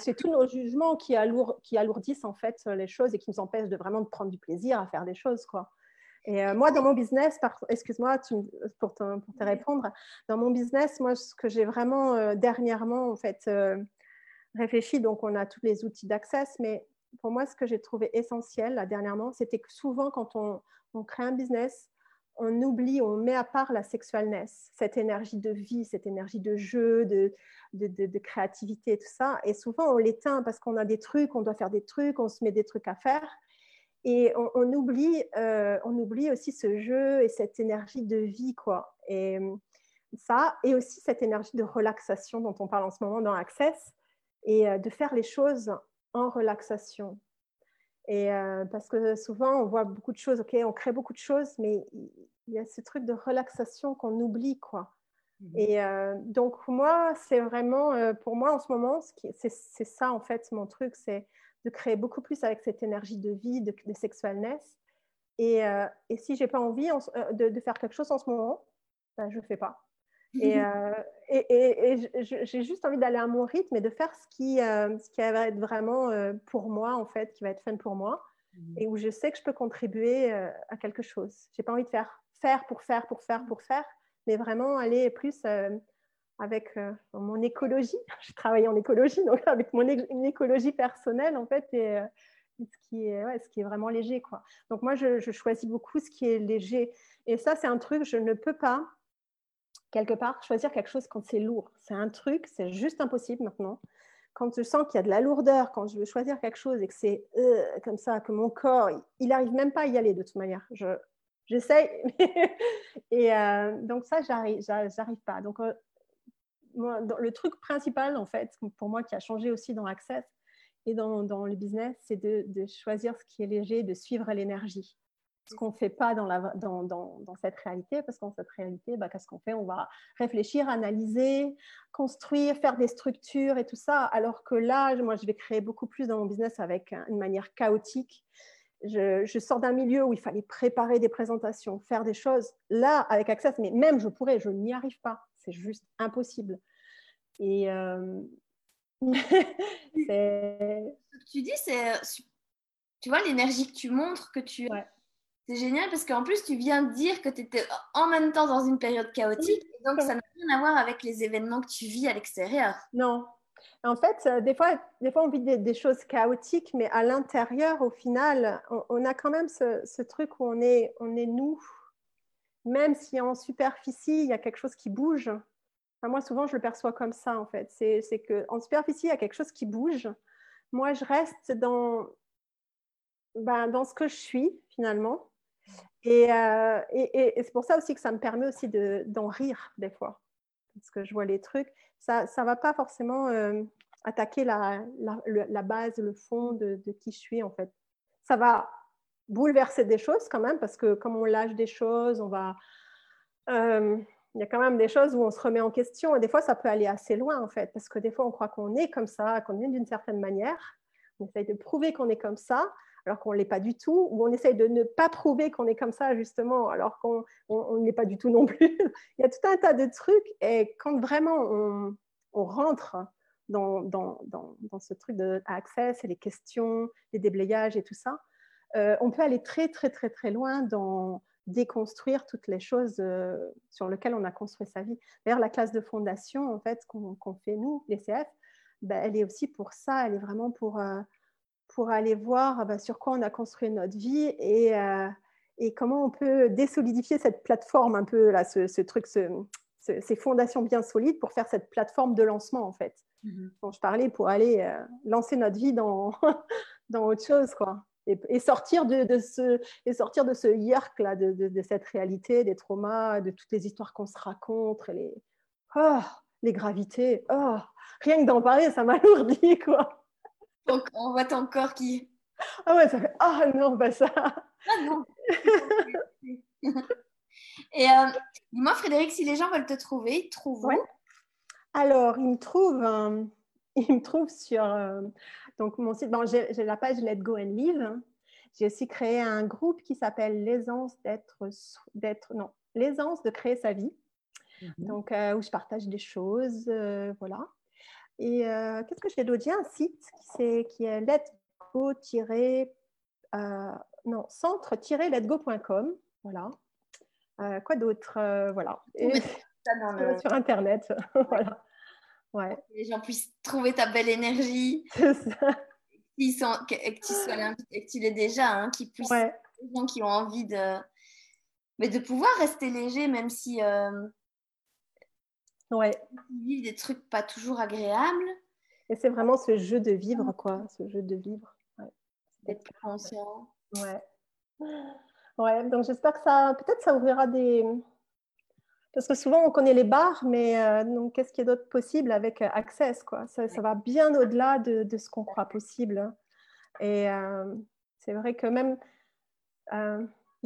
C'est tous nos jugements qui, qui, alourdissent en fait les choses et qui nous empêchent de vraiment de prendre du plaisir à faire des choses, quoi. Et euh, moi, dans mon business, excuse-moi pour, pour te répondre, dans mon business, moi, ce que j'ai vraiment dernièrement en fait réfléchi, donc on a tous les outils d'accès, mais pour moi, ce que j'ai trouvé essentiel là, dernièrement, c'était que souvent, quand on, crée un business, on oublie, on met à part la sexualness, cette énergie de vie, cette énergie de jeu, de, de, créativité, tout ça. Et souvent, on l'éteint parce qu'on a des trucs, on doit faire des trucs, on se met des trucs à faire. Et on, oublie, euh, on oublie aussi ce jeu et cette énergie de vie, quoi. Et ça, et aussi cette énergie de relaxation dont on parle en ce moment dans Access, et euh, de faire les choses en relaxation. Et euh, parce que souvent, on voit beaucoup de choses, ok, on crée beaucoup de choses, mais il y a ce truc de relaxation qu'on oublie, quoi. Mhm. Et euh, donc, moi, c'est vraiment, euh, pour moi, en ce moment, c'est ça, en fait, mon truc, c'est de créer beaucoup plus avec cette énergie de vie, de, de sexualness. Et, et si j'ai pas envie de, de, faire quelque chose en ce moment, ben, je ne fais pas. Euh, et, et, et, j'ai juste envie d'aller à mon rythme et de faire ce qui, euh, ce qui va être vraiment euh, pour moi, en fait, qui va être fun pour moi, mhm. et où je sais que je peux contribuer à quelque chose. J'ai pas envie de faire faire pour faire, pour faire, pour faire, mais vraiment aller plus avec mon écologie. Je travaille en écologie, donc avec mon écologie personnelle, en fait, et, ce, qui est, ouais, ce qui est vraiment léger. Quoi. Donc moi, je, je choisis beaucoup ce qui est léger. Et ça, c'est un truc, je ne peux pas quelque part, choisir quelque chose quand c'est lourd. C'est un truc, c'est juste impossible maintenant. Quand je sens qu'il y a de la lourdeur, quand je veux choisir quelque chose et que c'est euh, comme ça, que mon corps, il n'arrive même pas à y aller de toute manière. Je, j'essaye. et euh, donc ça, j'arrive, j'arrive pas. Donc, euh, le truc principal, en fait, pour moi, qui a changé aussi dans Access et dans, le business, c'est de, choisir ce qui est léger, de suivre l'énergie ce qu'on ne fait pas dans, la, dans, dans, dans, cette réalité, parce qu'en cette réalité, bah, qu'est-ce qu'on fait? On va réfléchir, analyser, construire, faire des structures et tout ça, alors que là, moi, je vais créer beaucoup plus dans mon business avec une manière chaotique. je, sors d'un milieu où il fallait préparer des présentations, faire des choses. Là, avec Access, mais même je pourrais, je n'y arrive pas. C'est juste impossible. Et euh, ce que tu dis, c'est, tu vois, l'énergie que tu montres, que tu... C'est génial parce qu'en plus, tu viens de dire que tu étais en même temps dans une période chaotique. Et donc, ça n'a rien à voir avec les événements que tu vis à l'extérieur. Non, en fait, euh, des fois, des fois on vit des, choses chaotiques, mais à l'intérieur, au final, on, a quand même ce, truc où on est, on est nous. Même si en superficie, il y a quelque chose qui bouge. moi, souvent, je le perçois comme ça, en fait. C'est qu'en superficie, il y a quelque chose qui bouge. Moi, je reste dans, ben, dans ce que je suis, finalement. Et, euh, et, c'est pour ça aussi que ça me permet aussi d'en rire, des fois. Parce que je vois les trucs. Ça ne va pas forcément euh, attaquer la, la, base, le fond de, qui je suis en fait. Ça va bouleverser des choses quand même parce que comme on lâche des choses, on va... Euh, il y a quand même des choses où on se remet en question. Et des fois ça peut aller assez loin en fait. Parce que des fois on croit qu'on est comme ça, qu'on est d'une certaine manière, on essaye de prouver qu'on est comme ça alors qu'on ne l'est pas du tout, ou on essaye de ne pas prouver qu'on est comme ça, justement, alors qu'on ne l'est pas du tout non plus. Il y a tout un tas de trucs, et quand vraiment on, rentre dans, dans, dans, ce truc de access et les questions, les déblayages et tout ça, euh, on peut aller très, très, très, très loin dans déconstruire toutes les choses euh, sur lesquelles on a construit sa vie. D'ailleurs, la classe de fondation, en fait, qu'on fait nous, les CF, ben, elle est aussi pour ça, elle est vraiment pour... Euh, pour aller voir bah, sur quoi on a construit notre vie et, euh, et, comment on peut désolidifier cette plateforme, un peu là, ce, truc, ces fondations bien solides pour faire cette plateforme de lancement en fait. Mm-hmm. dont je parlais pour aller euh, lancer notre vie dans, dans autre chose quoi. Et, sortir de, de, ce et sortir de ce yerk là, de, de, cette réalité, des traumas, de toutes les histoires qu'on se raconte, les, oh, les gravités. Oh, rien que d'en parler, ça m'alourdit quoi. Donc, on voit ton corps qui? Ah ouais, ça fait Ah non, bah ça. Ah non. Et euh, dis-moi, Frédéric, si les gens veulent te trouver, ils te trouvent Alors, ils me trouvent, euh, ils me trouvent sur euh, donc mon site. Bon, j'ai la page Let Go and Live. J'ai aussi créé un groupe qui s'appelle l'aisance d'être, d'être, non, l'aisance de créer sa vie. Mhm. Donc, où je partage des choses, voilà. Et euh, qu'est-ce que je d'autre? J'ai un site qui, est, qui est letgo euh, non, centre-letgo.com. Voilà. Euh, quoi d'autre? Voilà. Sur Internet. voilà. Ouais. Que les gens puissent trouver ta belle énergie. C'est ça. Sont, que, tu sois là, et que tu l'es déjà, hein, qui puissent, les gens qui ont envie de, mais de pouvoir rester léger, même si Ouais. Vivre des trucs pas toujours agréables. Et c'est vraiment ce jeu de vivre, quoi, ce jeu de vivre. Ouais. D'être plus conscient. Ouais. Ouais, donc j'espère que ça, peut-être ça ouvrira des. Parce que souvent on connaît les bars, mais euh, donc qu'est-ce qu'il y a d'autre possible avec euh, Access, quoi? Ça, ça, va bien au-delà de, de, ce qu'on croit possible. Et euh, c'est vrai que même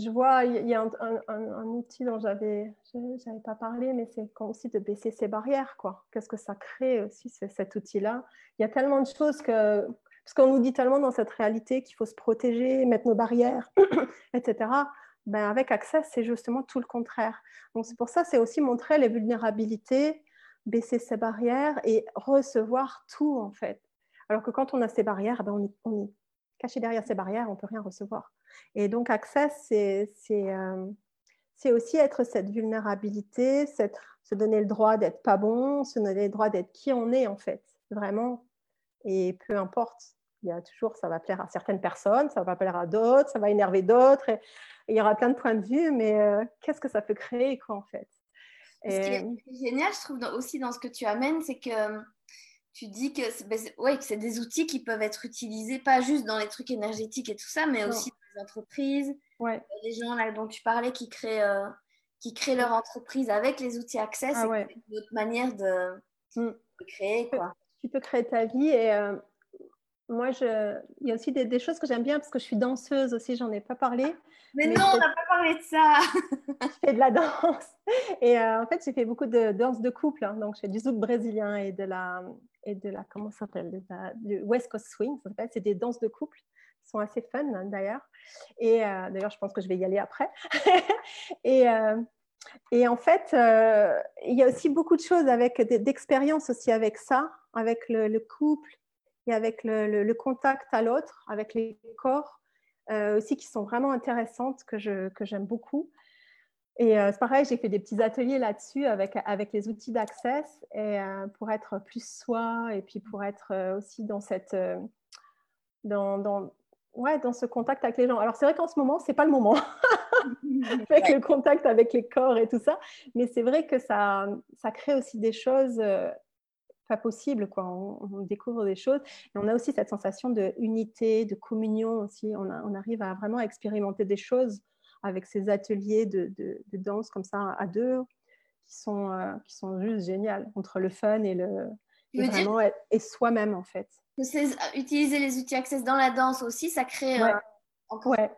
je vois, il y a un, outil dont j'avais, n'avais pas parlé, mais c'est aussi de baisser ses barrières, quoi. Qu'est-ce que ça crée aussi, cet outil-là? Il y a tellement de choses que, parce qu'on nous dit tellement dans cette réalité qu'il faut se protéger, mettre nos barrières, etc. Ben avec Access, c'est justement tout le contraire. Donc c'est pour ça, c'est aussi montrer les vulnérabilités, baisser ses barrières et recevoir tout en fait. Alors que quand on a ces barrières, ben on, est, caché derrière ces barrières, on peut rien recevoir. Et donc, Access, euh, c'est aussi être cette vulnérabilité, se donner le droit d'être pas bon, se donner le droit d'être qui on est en fait, vraiment. Et peu importe, il y a toujours, ça va plaire à certaines personnes, ça va plaire à d'autres, ça va énerver d'autres. Et, il y aura plein de points de vue, mais euh, qu'est-ce que ça peut créer quoi en fait? Ce qui est génial, je trouve aussi dans ce que tu amènes, c'est que tu dis que c'est ben, c'est des outils qui peuvent être utilisés pas juste dans les trucs énergétiques et tout ça, mais aussi entreprises, ouais. Euh, les gens là dont tu parlais qui créent, euh, qui créent leur entreprise avec les outils Access, ah, c'est une autre manière de, mm. créer. Quoi. Tu peux créer ta vie et euh, moi, je... il y a aussi des, choses que j'aime bien parce que je suis danseuse aussi, j'en ai pas parlé. Mais, non, on n'a pas parlé de ça. je fais de la danse et en fait, j'ai fait beaucoup de danse de couple, hein. donc je fais du zouk brésilien et de la et de la comment ça s'appelle? Du West Coast Swing, ça s'appelle, c'est des danses de couple. Sont assez fun d'ailleurs. Et d'ailleurs, je pense que je vais y aller après. et, et en fait, il y a aussi beaucoup de choses avec d'expérience aussi avec ça, avec le, couple et avec le, contact à l'autre, avec les corps aussi qui sont vraiment intéressantes que j'aime que beaucoup. Et c'est pareil, j'ai fait des petits ateliers là-dessus avec, avec les outils d'Access et pour être plus soi et puis pour être aussi dans cette dans, ouais, dans ce contact avec les gens. Alors c'est vrai qu'en ce moment, c'est pas le moment avec le contact avec les corps et tout ça, mais c'est vrai que ça, ça crée aussi des choses pas possibles. Quoi. On, découvre des choses et on a aussi cette sensation de unité, de communion aussi. On, on arrive à vraiment expérimenter des choses avec ces ateliers de, de, danse comme ça à deux qui sont, euh, qui sont juste géniales entre le fun et le et vraiment et soi-même en fait. Utiliser les outils Access dans la danse aussi, ça crée. Ouais, euh, ouais.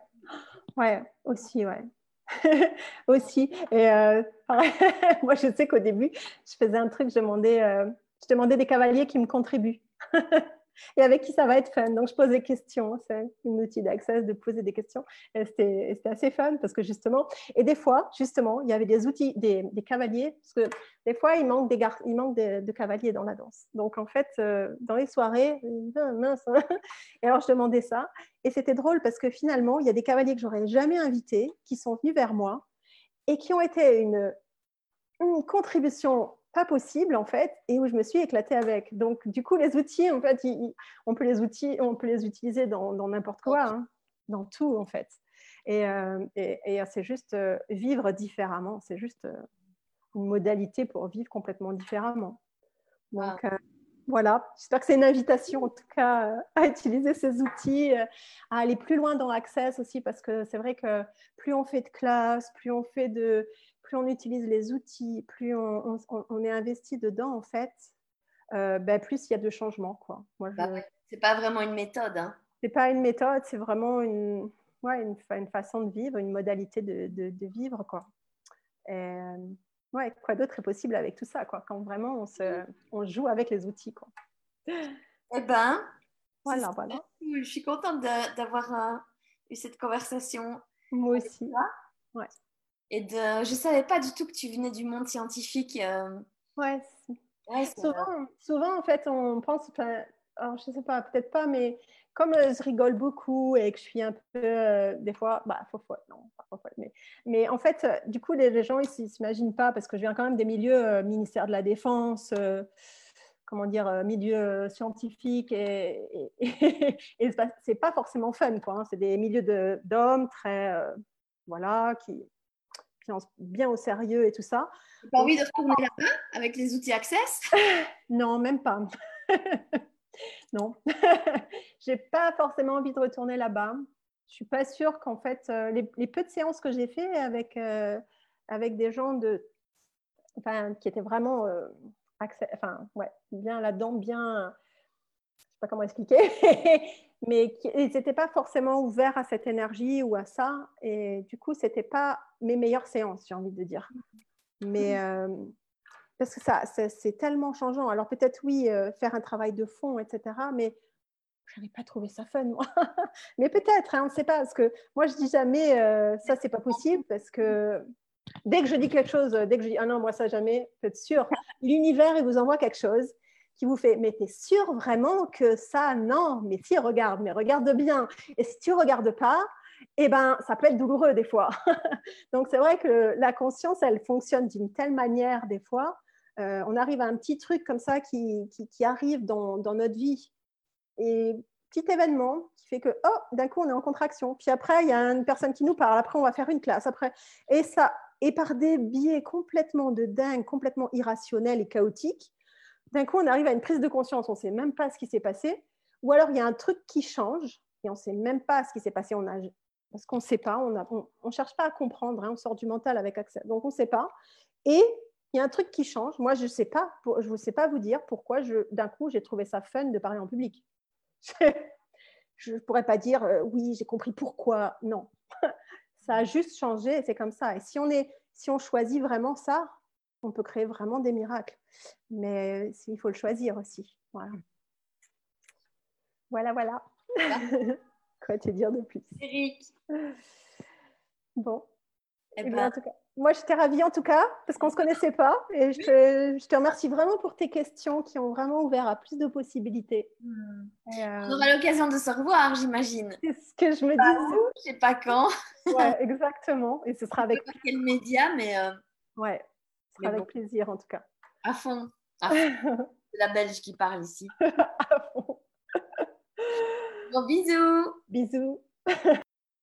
ouais. aussi, ouais. aussi. Et euh, moi, je sais qu'au début, je faisais un truc, je demandais, je demandais des cavaliers qui me contribuent. et avec qui ça va être fun. Donc, je pose des questions. C'est un outil d'accès de poser des questions. C'était assez fun parce que justement, et des fois, justement, il y avait des outils, des, cavaliers, parce que des fois, il manque, des il manque de, cavaliers dans la danse. Donc, en fait, euh, dans les soirées, ah, mince, hein. et alors je demandais ça. Et c'était drôle parce que finalement, il y a des cavaliers que j'aurais jamais invités qui sont venus vers moi et qui ont été une, une contribution pas possible en fait et où je me suis éclatée avec. Donc du coup les outils en fait on peut les outils on peut les utiliser dans n'importe quoi, hein, dans tout en fait. Et, euh, et, c'est juste euh, vivre différemment, c'est juste euh, une modalité pour vivre complètement différemment. Donc voilà, j'espère que c'est une invitation en tout cas à utiliser ces outils, à aller plus loin dans l'accès aussi parce que c'est vrai que plus on fait de classes, plus on fait de plus on utilise les outils, plus on, est investi dedans, en fait, euh, ben, plus il y a de changements. Quoi. Moi, bah C'est pas vraiment une méthode. Hein. C'est pas une méthode, c'est vraiment une, ouais, une, une, façon de vivre, une modalité de, de, vivre. Quoi. ouais, quoi d'autre est possible avec tout ça, quoi, quand vraiment on, se, on joue avec les outils. Quoi. Eh ben, voilà, voilà. Je suis contente d'avoir euh, eu cette conversation. Moi aussi. Ouais. Et de, je savais pas du tout que tu venais du monde scientifique. Euh. Ouais. souvent, souvent, en fait, on pense, alors je sais pas, peut-être pas, mais comme euh, je rigole beaucoup et que je suis un peu, euh, des fois, bah, faux non, pas faux mais, mais en fait, du coup, les, gens, ils ne s'imaginent pas, parce que je viens quand même des milieux ministère de la Défense, comment dire, milieu scientifique, et, et, et, c'est pas forcément fun, quoi. Hein. c'est des milieux d'hommes très, voilà, qui bien au sérieux et tout ça. Tu pas envie de retourner là-bas avec les outils Access? Non, même pas. non, j'ai pas forcément envie de retourner là-bas. Je suis pas sûre qu'en fait, euh, les, peu de séances que j'ai fait avec, euh, avec des gens de, enfin, qui étaient vraiment euh, enfin, ouais, bien là-dedans, bien, je sais pas comment expliquer, mais ils n'étaient pas forcément ouverts à cette énergie ou à ça. Et du coup, ce n'était pas mes meilleures séances, j'ai envie de dire. Mais euh, parce que ça, c'est tellement changeant. Alors peut-être oui, euh, faire un travail de fond, etc. Mais je n'avais pas trouvé ça fun, moi. mais peut-être, hein, on ne sait pas. Parce que moi, je dis jamais euh, ça, c'est pas possible. Parce que dès que je dis quelque chose, dès que je dis ah non, moi ça jamais, faites sûr, l'univers, il vous envoie quelque chose qui vous fait, mais t'es sûr vraiment que ça, non, mais si, regarde, mais regarde bien. Et si tu regardes pas, eh ben, ça peut être douloureux des fois. Donc, c'est vrai que la conscience, elle fonctionne d'une telle manière des fois. Euh, on arrive à un petit truc comme ça qui, qui, arrive dans, dans, notre vie. Et petit événement qui fait que, oh, d'un coup, on est en contraction. Puis après, il y a une personne qui nous parle. Après, on va faire une classe. Après, et ça, et par des biais complètement de dingue, complètement irrationnels et chaotiques, d'un coup, on arrive à une prise de conscience, on ne sait même pas ce qui s'est passé, ou alors il y a un truc qui change et on ne sait même pas ce qui s'est passé, on a, parce qu'on ne sait pas, on ne cherche pas à comprendre, hein, on sort du mental avec accès, donc on ne sait pas. Et il y a un truc qui change, moi je ne sais pas, je ne sais pas vous dire pourquoi d'un coup j'ai trouvé ça fun de parler en public. je ne pourrais pas dire euh, oui, j'ai compris pourquoi, non. ça a juste changé c'est comme ça. Et si on, est, si on choisit vraiment ça, on peut créer vraiment des miracles. Mais il faut le choisir aussi. Voilà, voilà. voilà. Quoi te dire de plus? Eric. Bon. Eh Eh bien, ben, en tout cas, moi, j'étais ravie en tout cas, parce qu'on ne se connaissait pas. Et je te, je te remercie vraiment pour tes questions qui ont vraiment ouvert à plus de possibilités. hmm. Euh, on aura l'occasion de se revoir, j'imagine. c'est ce que je me disais. Je sais pas quand, Ouais, exactement. Et ce sera avec, par quel média, mais euh, ouais, Mais avec bon. plaisir en tout cas. à fond. À fond. C'est la Belge qui parle ici. À fond. Bon bisous. Bisous.